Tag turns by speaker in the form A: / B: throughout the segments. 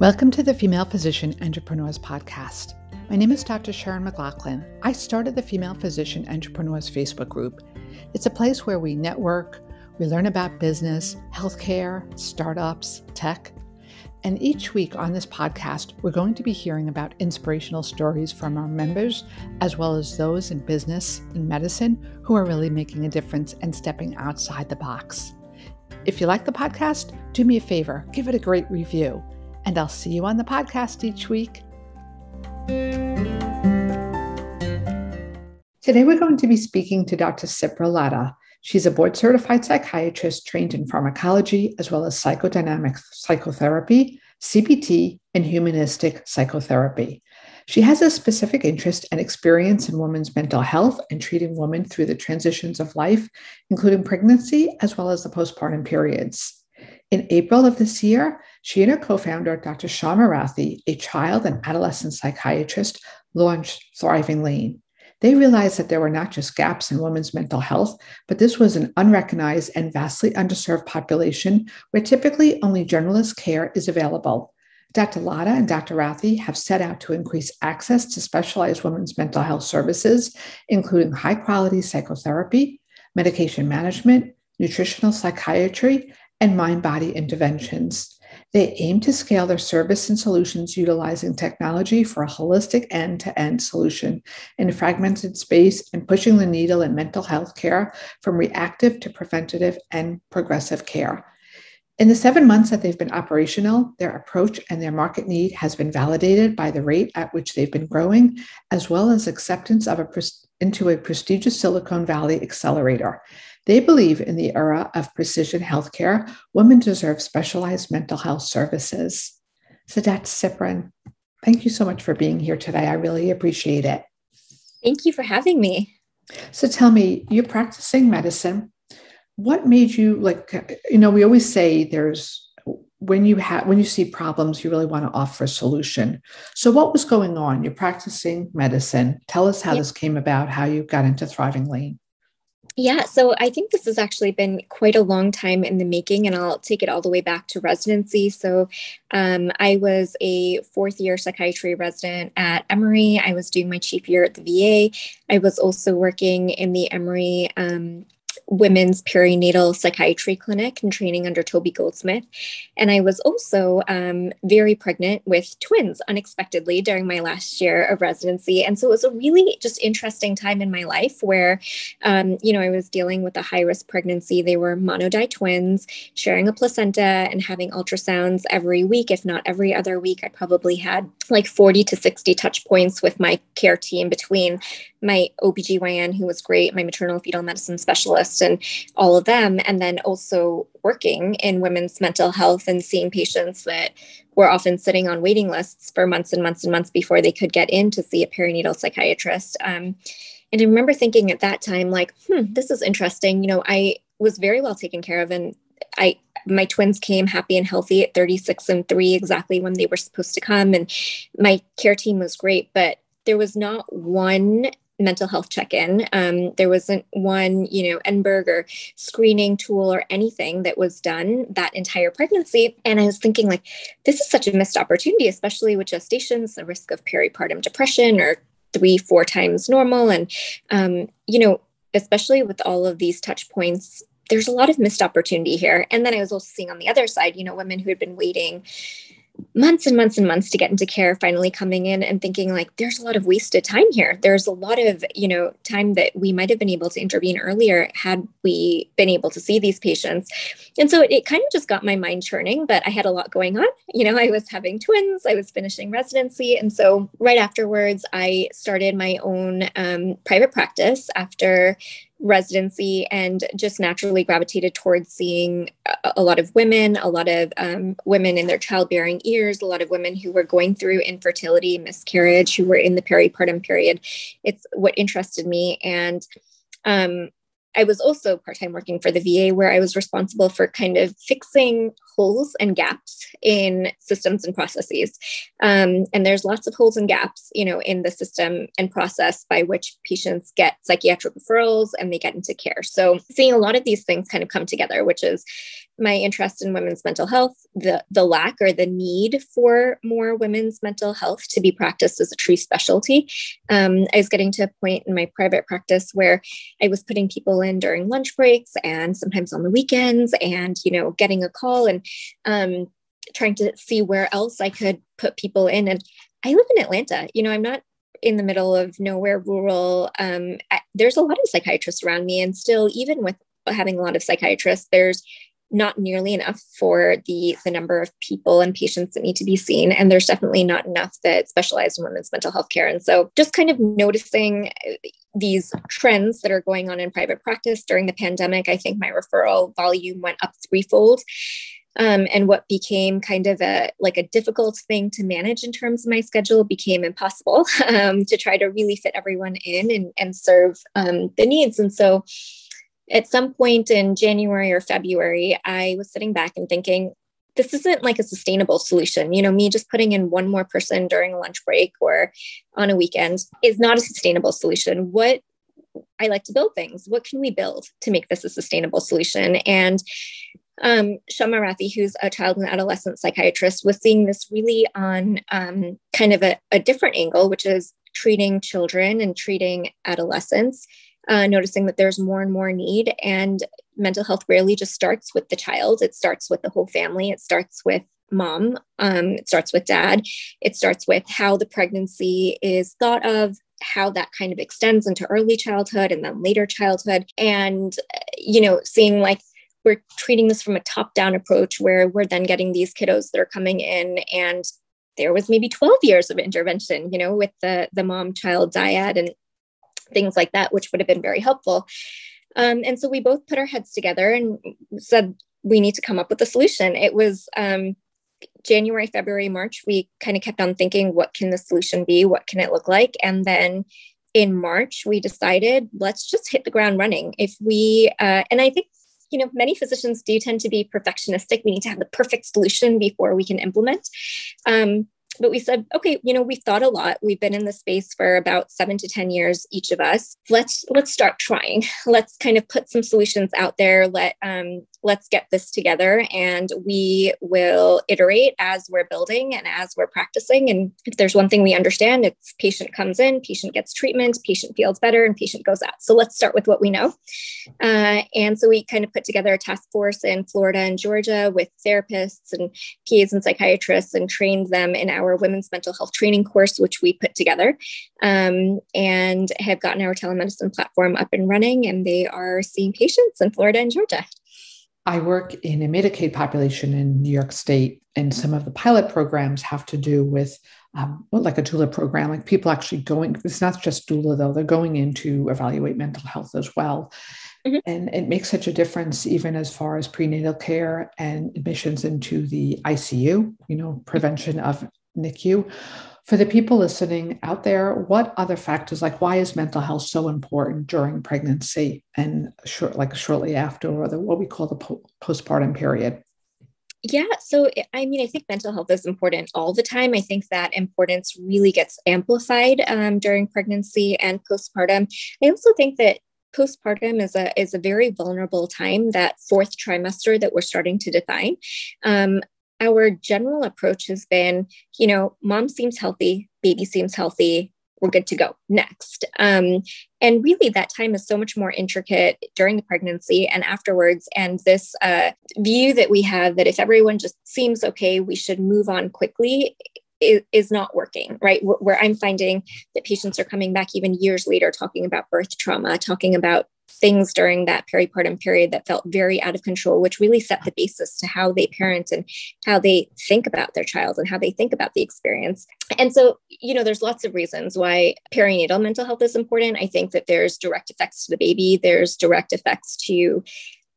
A: Welcome to the Female Physician Entrepreneurs Podcast. My name is Dr. Sharon McLaughlin. I started the Female Physician Entrepreneurs Facebook group. It's a place where we network, we learn about business, healthcare, startups, tech. And each week on this podcast, we're going to be hearing about inspirational stories from our members, as well as those in business and medicine who are really making a difference and stepping outside the box. If you like the podcast, do me a favor, give it a great review and I'll see you on the podcast each week. Today, we're going to be speaking to Dr. Sipra Laddha. She's a board certified psychiatrist trained in pharmacology as well as psychodynamic psychotherapy, CBT, and humanistic psychotherapy. She has a specific interest and experience in women's mental health and treating women through the transitions of life, including pregnancy as well as the postpartum periods. In April of this year, she and her co founder, Dr. Shama Rathi, a child and adolescent psychiatrist, launched Thriving Lane. They realized that there were not just gaps in women's mental health, but this was an unrecognized and vastly underserved population where typically only generalist care is available. Dr. Laddha and Dr. Rathi have set out to increase access to specialized women's mental health services, including high quality psychotherapy, medication management, nutritional psychiatry, and mind body interventions. They aim to scale their service and solutions utilizing technology for a holistic end to end solution in a fragmented space and pushing the needle in mental health care from reactive to preventative and progressive care. In the seven months that they've been operational, their approach and their market need has been validated by the rate at which they've been growing, as well as acceptance of a into a prestigious Silicon Valley accelerator. They believe in the era of precision healthcare, women deserve specialized mental health services. Sadat Sipran, thank you so much for being here today. I really appreciate it.
B: Thank you for having me.
A: So tell me, you're practicing medicine. What made you like, you know, we always say there's when you have when you see problems you really want to offer a solution so what was going on you're practicing medicine tell us how yeah. this came about how you got into thriving lane
B: yeah, so I think this has actually been quite a long time in the making, and I'll take it all the way back to residency. So, um, I was a fourth year psychiatry resident at Emory. I was doing my chief year at the VA. I was also working in the Emory um, women's perinatal psychiatry clinic and training under Toby Goldsmith. And I was also um, very pregnant with twins unexpectedly during my last year of residency. And so it was a really just interesting time in my life where, um, you know, I was dealing with a high risk pregnancy. They were monodi twins, sharing a placenta and having ultrasounds every week, if not every other week. I probably had like 40 to 60 touch points with my care team between my OBGYN, who was great, my maternal fetal medicine specialist, and all of them. And then also working in women's mental health and seeing patients that were often sitting on waiting lists for months and months and months before they could get in to see a perinatal psychiatrist. Um, and I remember thinking at that time, like, hmm, this is interesting. You know, I was very well taken care of and I my twins came happy and healthy at 36 and 3 exactly when they were supposed to come and my care team was great but there was not one mental health check-in. Um, there wasn't one, you know, Edinburgh or screening tool or anything that was done that entire pregnancy. And I was thinking, like, this is such a missed opportunity, especially with gestations, the risk of peripartum depression or three, four times normal. And, um, you know, especially with all of these touch points, there's a lot of missed opportunity here. And then I was also seeing on the other side, you know, women who had been waiting months and months and months to get into care finally coming in and thinking like there's a lot of wasted time here. There's a lot of you know time that we might have been able to intervene earlier had we been able to see these patients. And so it, it kind of just got my mind churning but i had a lot going on. You know i was having twins i was finishing residency. And so right afterwards i started my own um, private practice after residency and just naturally gravitated towards seeing a, lot of women, a lot of um, women in their childbearing years, a lot of women who were going through infertility, miscarriage, who were in the peripartum period. It's what interested me. And um, I was also part time working for the VA, where I was responsible for kind of fixing holes and gaps in systems and processes. Um, and there's lots of holes and gaps, you know, in the system and process by which patients get psychiatric referrals and they get into care. So seeing a lot of these things kind of come together, which is my interest in women's mental health, the the lack or the need for more women's mental health to be practiced as a true specialty. Um, I was getting to a point in my private practice where I was putting people in during lunch breaks and sometimes on the weekends, and you know, getting a call and um, trying to see where else I could put people in. And I live in Atlanta. You know, I'm not in the middle of nowhere, rural. Um, I, there's a lot of psychiatrists around me, and still, even with having a lot of psychiatrists, there's not nearly enough for the the number of people and patients that need to be seen. And there's definitely not enough that specialize in women's mental health care. And so just kind of noticing uh, these trends that are going on in private practice during the pandemic i think my referral volume went up threefold. Um, and what became kind of a like a difficult thing to manage in terms of my schedule became impossible um, to try to really fit everyone in and, and serve um, the needs. And so at some point in January or February, I was sitting back and thinking, this isn't like a sustainable solution. You know, me just putting in one more person during a lunch break or on a weekend is not a sustainable solution. What I like to build things. What can we build to make this a sustainable solution? And um, Shama Rathi, who's a child and adolescent psychiatrist, was seeing this really on um, kind of a, a different angle, which is treating children and treating adolescents uh, noticing that there's more and more need. And mental health rarely just starts with the child, it starts with the whole family, it starts with mom, um, it starts with dad, it starts with how the pregnancy is thought of. How that kind of extends into early childhood and then later childhood. And, you know, seeing like we're treating this from a top down approach where we're then getting these kiddos that are coming in and there was maybe 12 years of intervention you know with the the mom child dyad and things like that, which would have been very helpful. Um, and so we both put our heads together and said, we need to come up with a solution. It was um, January, February, March. We kind of kept on thinking, what can the solution be? What can it look like? And then in March, we decided, let's just hit the ground running. If we, uh, and I think you know many physicians do tend to be perfectionistic we need to have the perfect solution before we can implement um, but we said, okay, you know, we've thought a lot. We've been in the space for about seven to 10 years, each of us. Let's let's start trying. Let's kind of put some solutions out there. Let um, let's get this together and we will iterate as we're building and as we're practicing. And if there's one thing we understand, it's patient comes in, patient gets treatment, patient feels better, and patient goes out. So let's start with what we know. Uh, and so we kind of put together a task force in Florida and Georgia with therapists and PAs and psychiatrists and trained them in our women's mental health training course, which we put together, um, and have gotten our telemedicine platform up and running. And they are seeing patients in Florida and Georgia.
A: I work in a Medicaid population in New York State, and some of the pilot programs have to do with um, well, like a doula program, like people actually going, it's not just doula though, they're going in to evaluate mental health as well. Mm-hmm. And it makes such a difference, even as far as prenatal care and admissions into the ICU, you know, prevention of NICU. For the people listening out there, what other factors, like why is mental health so important during pregnancy and short, like shortly after, or the, what we call the po- postpartum period?
B: Yeah. So, I mean, I think mental health is important all the time. I think that importance really gets amplified um, during pregnancy and postpartum. I also think that postpartum is a is a very vulnerable time that fourth trimester that we're starting to define um, our general approach has been you know mom seems healthy baby seems healthy we're good to go. Next. Um, and really that time is so much more intricate during the pregnancy and afterwards. And this uh, view that we have that if everyone just seems okay we should move on quickly is, not working, right? Where I'm finding that patients are coming back even years later talking about birth trauma, talking about things during that peripartum period that felt very out of control, which really set the basis to how they parent and how they think about their child and how they think about the experience. And so, you know, there's lots of reasons why perinatal mental health is important. I think that there's direct effects to the baby, there's direct effects to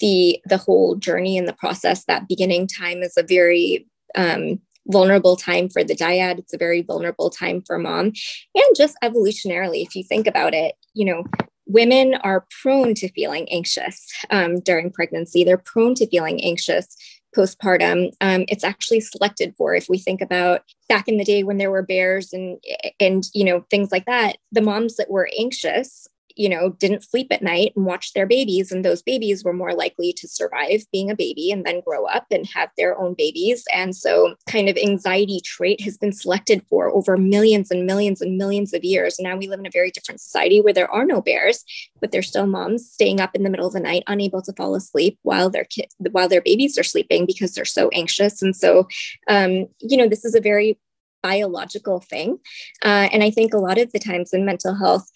B: the the whole journey and the process. That beginning time is a very um, vulnerable time for the dyad. It's a very vulnerable time for mom. And just evolutionarily, if you think about it, you know, women are prone to feeling anxious um, during pregnancy. They're prone to feeling anxious postpartum. Um, it's actually selected for. If we think about back in the day when there were bears and and you know things like that, the moms that were anxious you know, didn't sleep at night and watched their babies. And those babies were more likely to survive being a baby and then grow up and have their own babies. And so, kind of anxiety trait has been selected for over millions and millions and millions of years. Now we live in a very different society where there are no bears, but there's still moms staying up in the middle of the night, unable to fall asleep while their kid, while their babies are sleeping because they're so anxious. And so, um, you know, this is a very biological thing. Uh, and I think a lot of the times in mental health,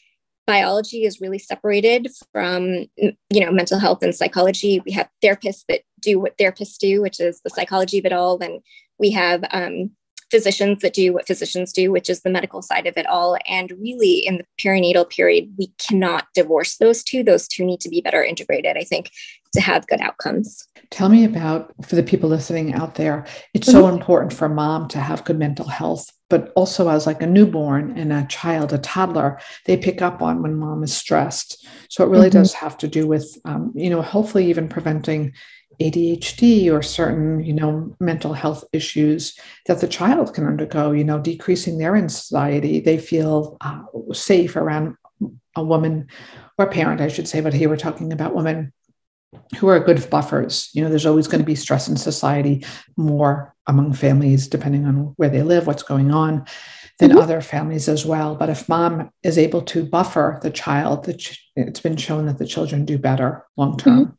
B: biology is really separated from you know mental health and psychology we have therapists that do what therapists do which is the psychology of it all then we have um, physicians that do what physicians do, which is the medical side of it all. And really, in the perinatal period, we cannot divorce those two. Those two need to be better integrated, I think, to have good outcomes.
A: Tell me about, for the people listening out there, it's mm-hmm. so important for mom to have good mental health, but also as like a newborn and a child, a toddler, they pick up on when mom is stressed. So it really mm-hmm. does have to do with, um, you know, hopefully even preventing ADHD or certain, you know, mental health issues that the child can undergo, you know, decreasing their anxiety. They feel uh, safe around a woman or parent, I should say, but here we're talking about women who are good buffers. You know, there's always going to be stress in society, more among families, depending on where they live, what's going on, than mm-hmm. other families as well. But if mom is able to buffer the child, it's been shown that the children do better long term. Mm-hmm.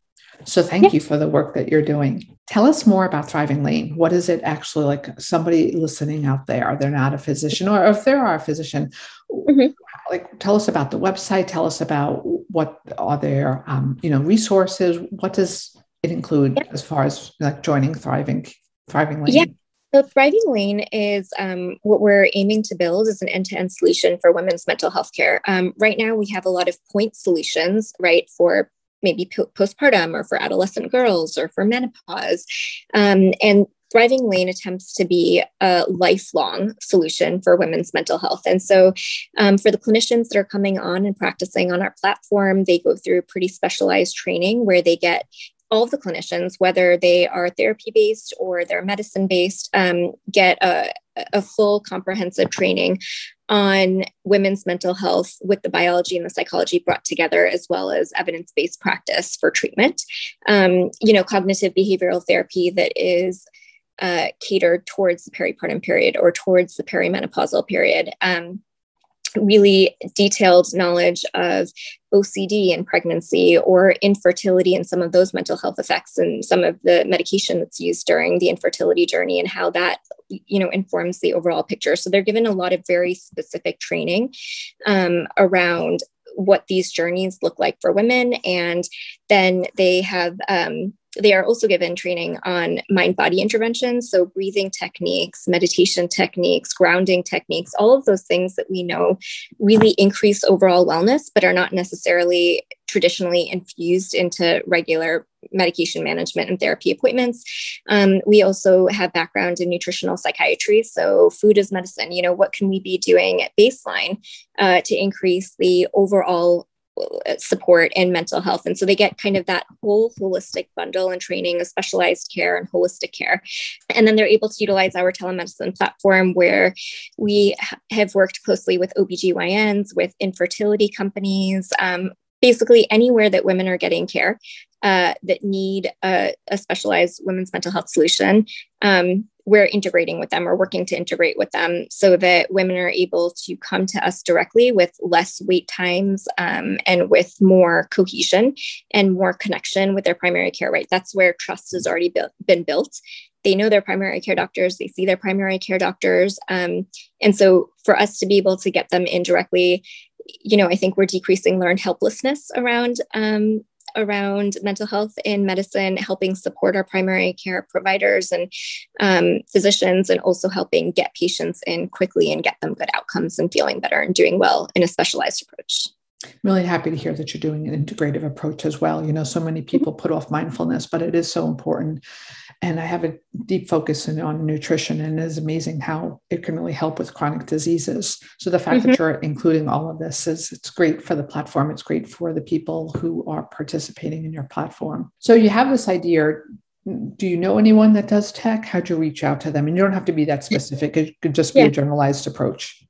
A: So thank yeah. you for the work that you're doing. Tell us more about Thriving Lane. What is it actually like? Somebody listening out there, Are they're not a physician, or if they are a physician, mm-hmm. like tell us about the website. Tell us about what are there, um, you know, resources. What does it include yeah. as far as like joining Thriving Thriving Lane?
B: Yeah. So Thriving Lane is um, what we're aiming to build is an end-to-end solution for women's mental health care. Um, right now, we have a lot of point solutions, right, for maybe postpartum or for adolescent girls or for menopause. Um, and Thriving Lane attempts to be a lifelong solution for women's mental health. And so, um, for the clinicians that are coming on and practicing on our platform, they go through pretty specialized training where they get all of the clinicians, whether they are therapy based or they're medicine based, um, get a, a full comprehensive training on women's mental health with the biology and the psychology brought together, as well as evidence based practice for treatment. Um, you know, cognitive behavioral therapy that is uh, catered towards the peripartum period or towards the perimenopausal period. Um, really detailed knowledge of OCD in pregnancy or infertility and some of those mental health effects and some of the medication that's used during the infertility journey and how that you know informs the overall picture. So they're given a lot of very specific training um, around what these journeys look like for women. And then they have um, they are also given training on mind body interventions. So, breathing techniques, meditation techniques, grounding techniques, all of those things that we know really increase overall wellness, but are not necessarily traditionally infused into regular medication management and therapy appointments. Um, we also have background in nutritional psychiatry. So, food is medicine. You know, what can we be doing at baseline uh, to increase the overall support and mental health. And so they get kind of that whole holistic bundle and training of specialized care and holistic care. And then they're able to utilize our telemedicine platform where we have worked closely with OBGYNs, with infertility companies, um, basically anywhere that women are getting care uh, that need a, a, specialized women's mental health solution. Um, we're integrating with them or working to integrate with them so that women are able to come to us directly with less wait times um, and with more cohesion and more connection with their primary care right? That's where trust has already been built. They know their primary care doctors. They see their primary care doctors. Um, and so for us to be able to get them in directly you know i think we're decreasing learned helplessness around um, around mental health in medicine, helping support our primary care providers and um, physicians, and also helping get patients in quickly and get them good outcomes and feeling better and doing well in a specialized approach.
A: I'm really happy to hear that you're doing an integrative approach as well. You know, so many people put off mindfulness, but it is so important and I have a deep focus in, on nutrition, and it is amazing how it can really help with chronic diseases. So the fact mm-hmm. that you're including all of this is it's great for the platform. It's great for the people who are participating in your platform. So you have this idea. Do you know anyone that does tech? How'd you reach out to them? And you don't have to be that specific. It could just be yeah. a generalized approach.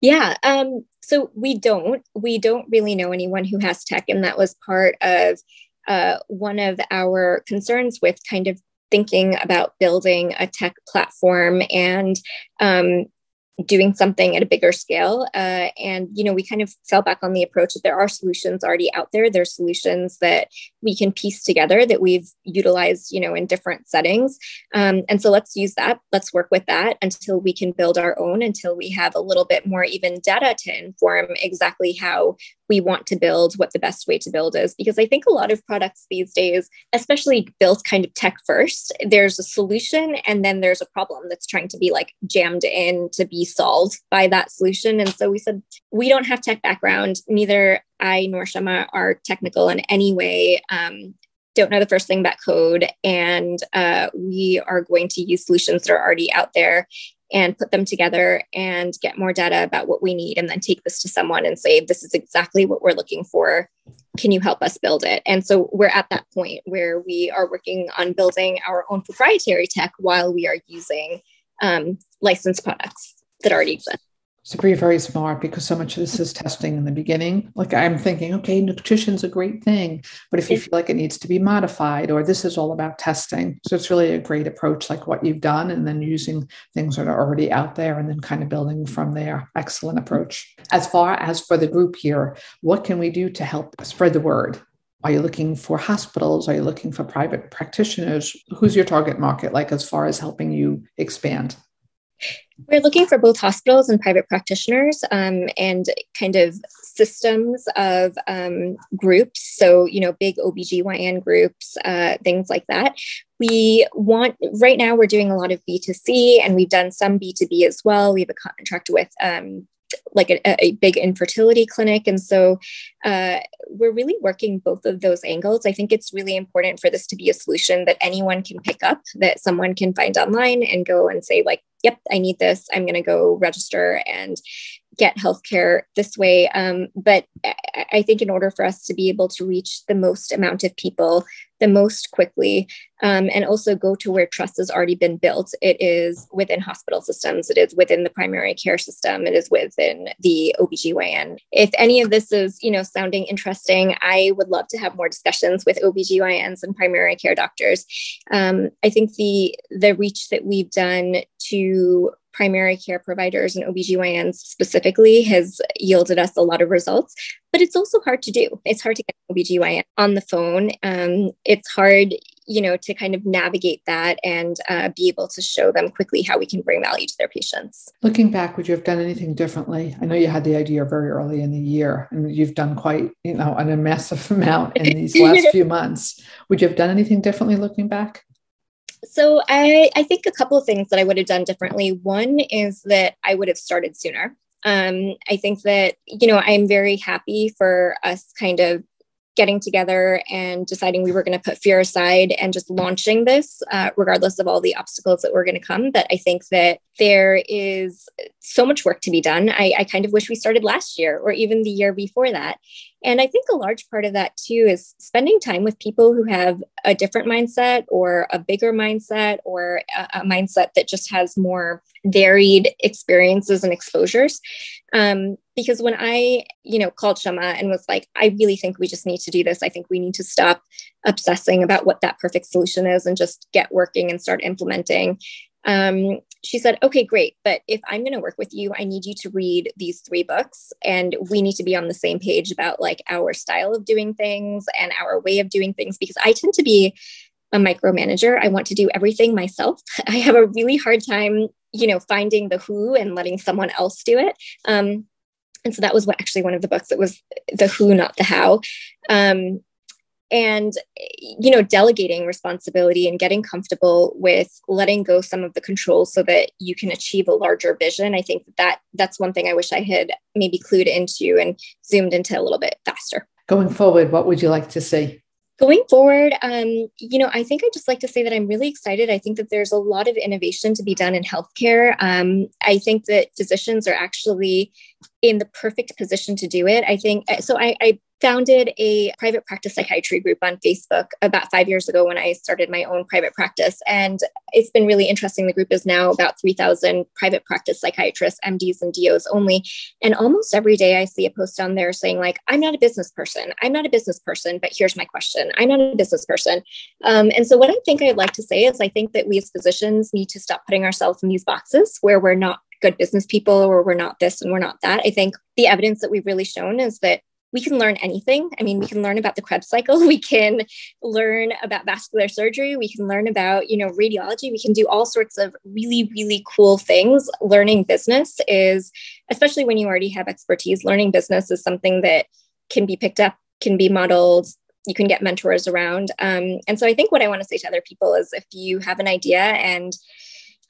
B: Yeah. Um, so we don't. We don't really know anyone who has tech, and that was part of uh, one of our concerns with kind of thinking about building a tech platform and um, doing something at a bigger scale. Uh, and, you know, we kind of fell back on the approach that there are solutions already out there. There's solutions that we can piece together that we've utilized, you know, in different settings. Um, and so let's use that. Let's work with that until we can build our own, until we have a little bit more even data to inform exactly how we want to build, what the best way to build is. Because I think a lot of products these days, especially built kind of tech first, there's a solution and then there's a problem that's trying to be like jammed in to be solved by that solution. And so we said, we don't have tech background. Neither I nor Shama are technical in any way. Um, don't know the first thing about code. And uh, we are going to use solutions that are already out there and put them together and get more data about what we need and then take this to someone and say this is exactly what we're looking for can you help us build it and so we're at that point where we are working on building our own proprietary tech while we are using um, licensed products that already exist
A: so be very smart because so much of this is testing in the beginning. Like I'm thinking, okay, nutrition's a great thing, but if you feel like it needs to be modified, or this is all about testing, so it's really a great approach, like what you've done, and then using things that are already out there, and then kind of building from there. Excellent approach. As far as for the group here, what can we do to help spread the word? Are you looking for hospitals? Are you looking for private practitioners? Who's your target market like as far as helping you expand?
B: We're looking for both hospitals and private practitioners um, and kind of systems of um, groups. So, you know, big OBGYN groups, uh, things like that. We want, right now, we're doing a lot of B2C and we've done some B2B as well. We have a contract with um, like a, a, big infertility clinic. And so uh, we're really working both of those angles. I think it's really important for this to be a solution that anyone can pick up, that someone can find online and go and say, like, yep, I need this. I'm going to go register and get healthcare this way. Um, but I think in order for us to be able to reach the most amount of people the most quickly um, and also go to where trust has already been built, it is within hospital systems, it is within the primary care system, it is within the OBGYN. If any of this is, you know, sounding interesting, I would love to have more discussions with OBGYNs and primary care doctors. Um, I think the the reach that we've done to primary care providers and OBGYNs specifically has yielded us a lot of results, but it's also hard to do. It's hard to get OBGYN on the phone. Um, it's hard, you know, to kind of navigate that and uh, be able to show them quickly how we can bring value to their patients.
A: Looking back, would you have done anything differently? I know you had the idea very early in the year and you've done quite, you know, an, a massive amount in these last few months. Would you have done anything differently looking back?
B: So I, I think a couple of things that I would have done differently. One is that I would have started sooner. Um, I think that, you know, I'm very happy for us kind of getting together and deciding we were going to put fear aside and just launching this, uh, regardless of all the obstacles that were going to come. But I think that there is so much work to be done. I, I kind of wish we started last year or even the year before that. And I think a large part of that too is spending time with people who have a different mindset or a bigger mindset or a, a mindset that just has more varied experiences and exposures. Um, because when I, you know, called Shama and was like, I really think we just need to do this. I think we need to stop obsessing about what that perfect solution is and just get working and start implementing. Um, she said, okay, great. But if I'm going to work with you, I need you to read these three books and we need to be on the same page about like our style of doing things and our way of doing things because I tend to be a micromanager. I want to do everything myself. I have a really hard time, you know, finding the who and letting someone else do it. Um, and so that was what actually one of the books that was the who, not the how. Um, and you know delegating responsibility and getting comfortable with letting go some of the controls so that you can achieve a larger vision i think that, that that's one thing i wish i had maybe clued into and zoomed into a little bit faster
A: going forward what would you like to see
B: Going forward, um, you know, I think I just like to say that I'm really excited. I think that there's a lot of innovation to be done in healthcare. Um, I think that physicians are actually in the perfect position to do it. I think so. I, I founded a private practice psychiatry group on Facebook about five years ago when I started my own private practice. And it's been really interesting. The group is now about 3,000 private practice psychiatrists, MDs, and DOs only. And almost every day I see a post on there saying, like, I'm not a business person. I'm not a business person, but here's my question. I'm not a business person. Um, and so, what I think I'd like to say is, I think that we as physicians need to stop putting ourselves in these boxes where we're not good business people or we're not this and we're not that. I think the evidence that we've really shown is that we can learn anything. I mean, we can learn about the Krebs cycle. We can learn about vascular surgery. We can learn about, you know, radiology. We can do all sorts of really, really cool things. Learning business is, especially when you already have expertise, learning business is something that can be picked up, can be modeled. You can get mentors around. Um, and so I think what I want to say to other people is if you have an idea and,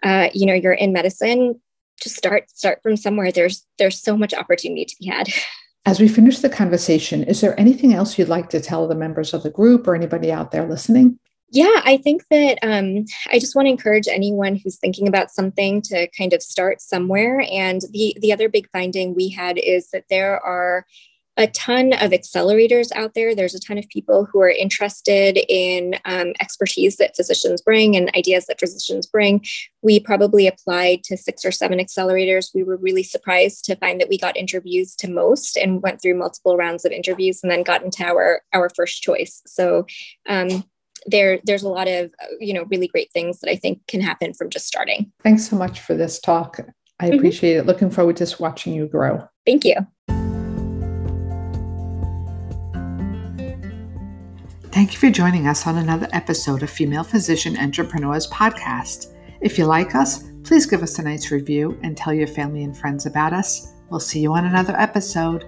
B: uh, you know, you're in medicine, just start start from somewhere. There's there's so much opportunity to be had.
A: As we finish the conversation, is there anything else you'd like to tell the members of the group or anybody out there listening?
B: Yeah, I think that um, I just want to encourage anyone who's thinking about something to kind of start somewhere. And the the other big finding we had is that there are a ton of accelerators out there. There's a ton of people who are interested in um, expertise that physicians bring and ideas that physicians bring. We probably applied to six or seven accelerators. We were really surprised to find that we got interviews to most and went through multiple rounds of interviews and then got into our, our first choice. So um, there, there's a lot of you know really great things that I think can happen from just starting.
A: Thanks so much for this talk. I mm-hmm. appreciate it. Looking forward to watching you grow.
B: Thank you.
A: Thank you for joining us on another episode of Female Physician Entrepreneurs Podcast. If you like us, please give us a nice review and tell your family and friends about us. We'll see you on another episode.